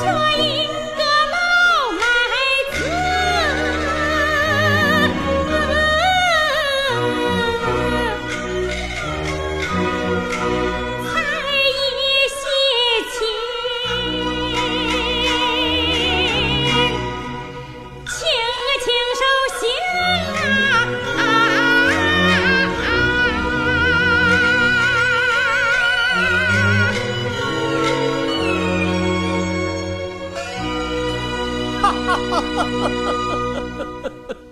这一哈哈哈哈哈哈，哈哈！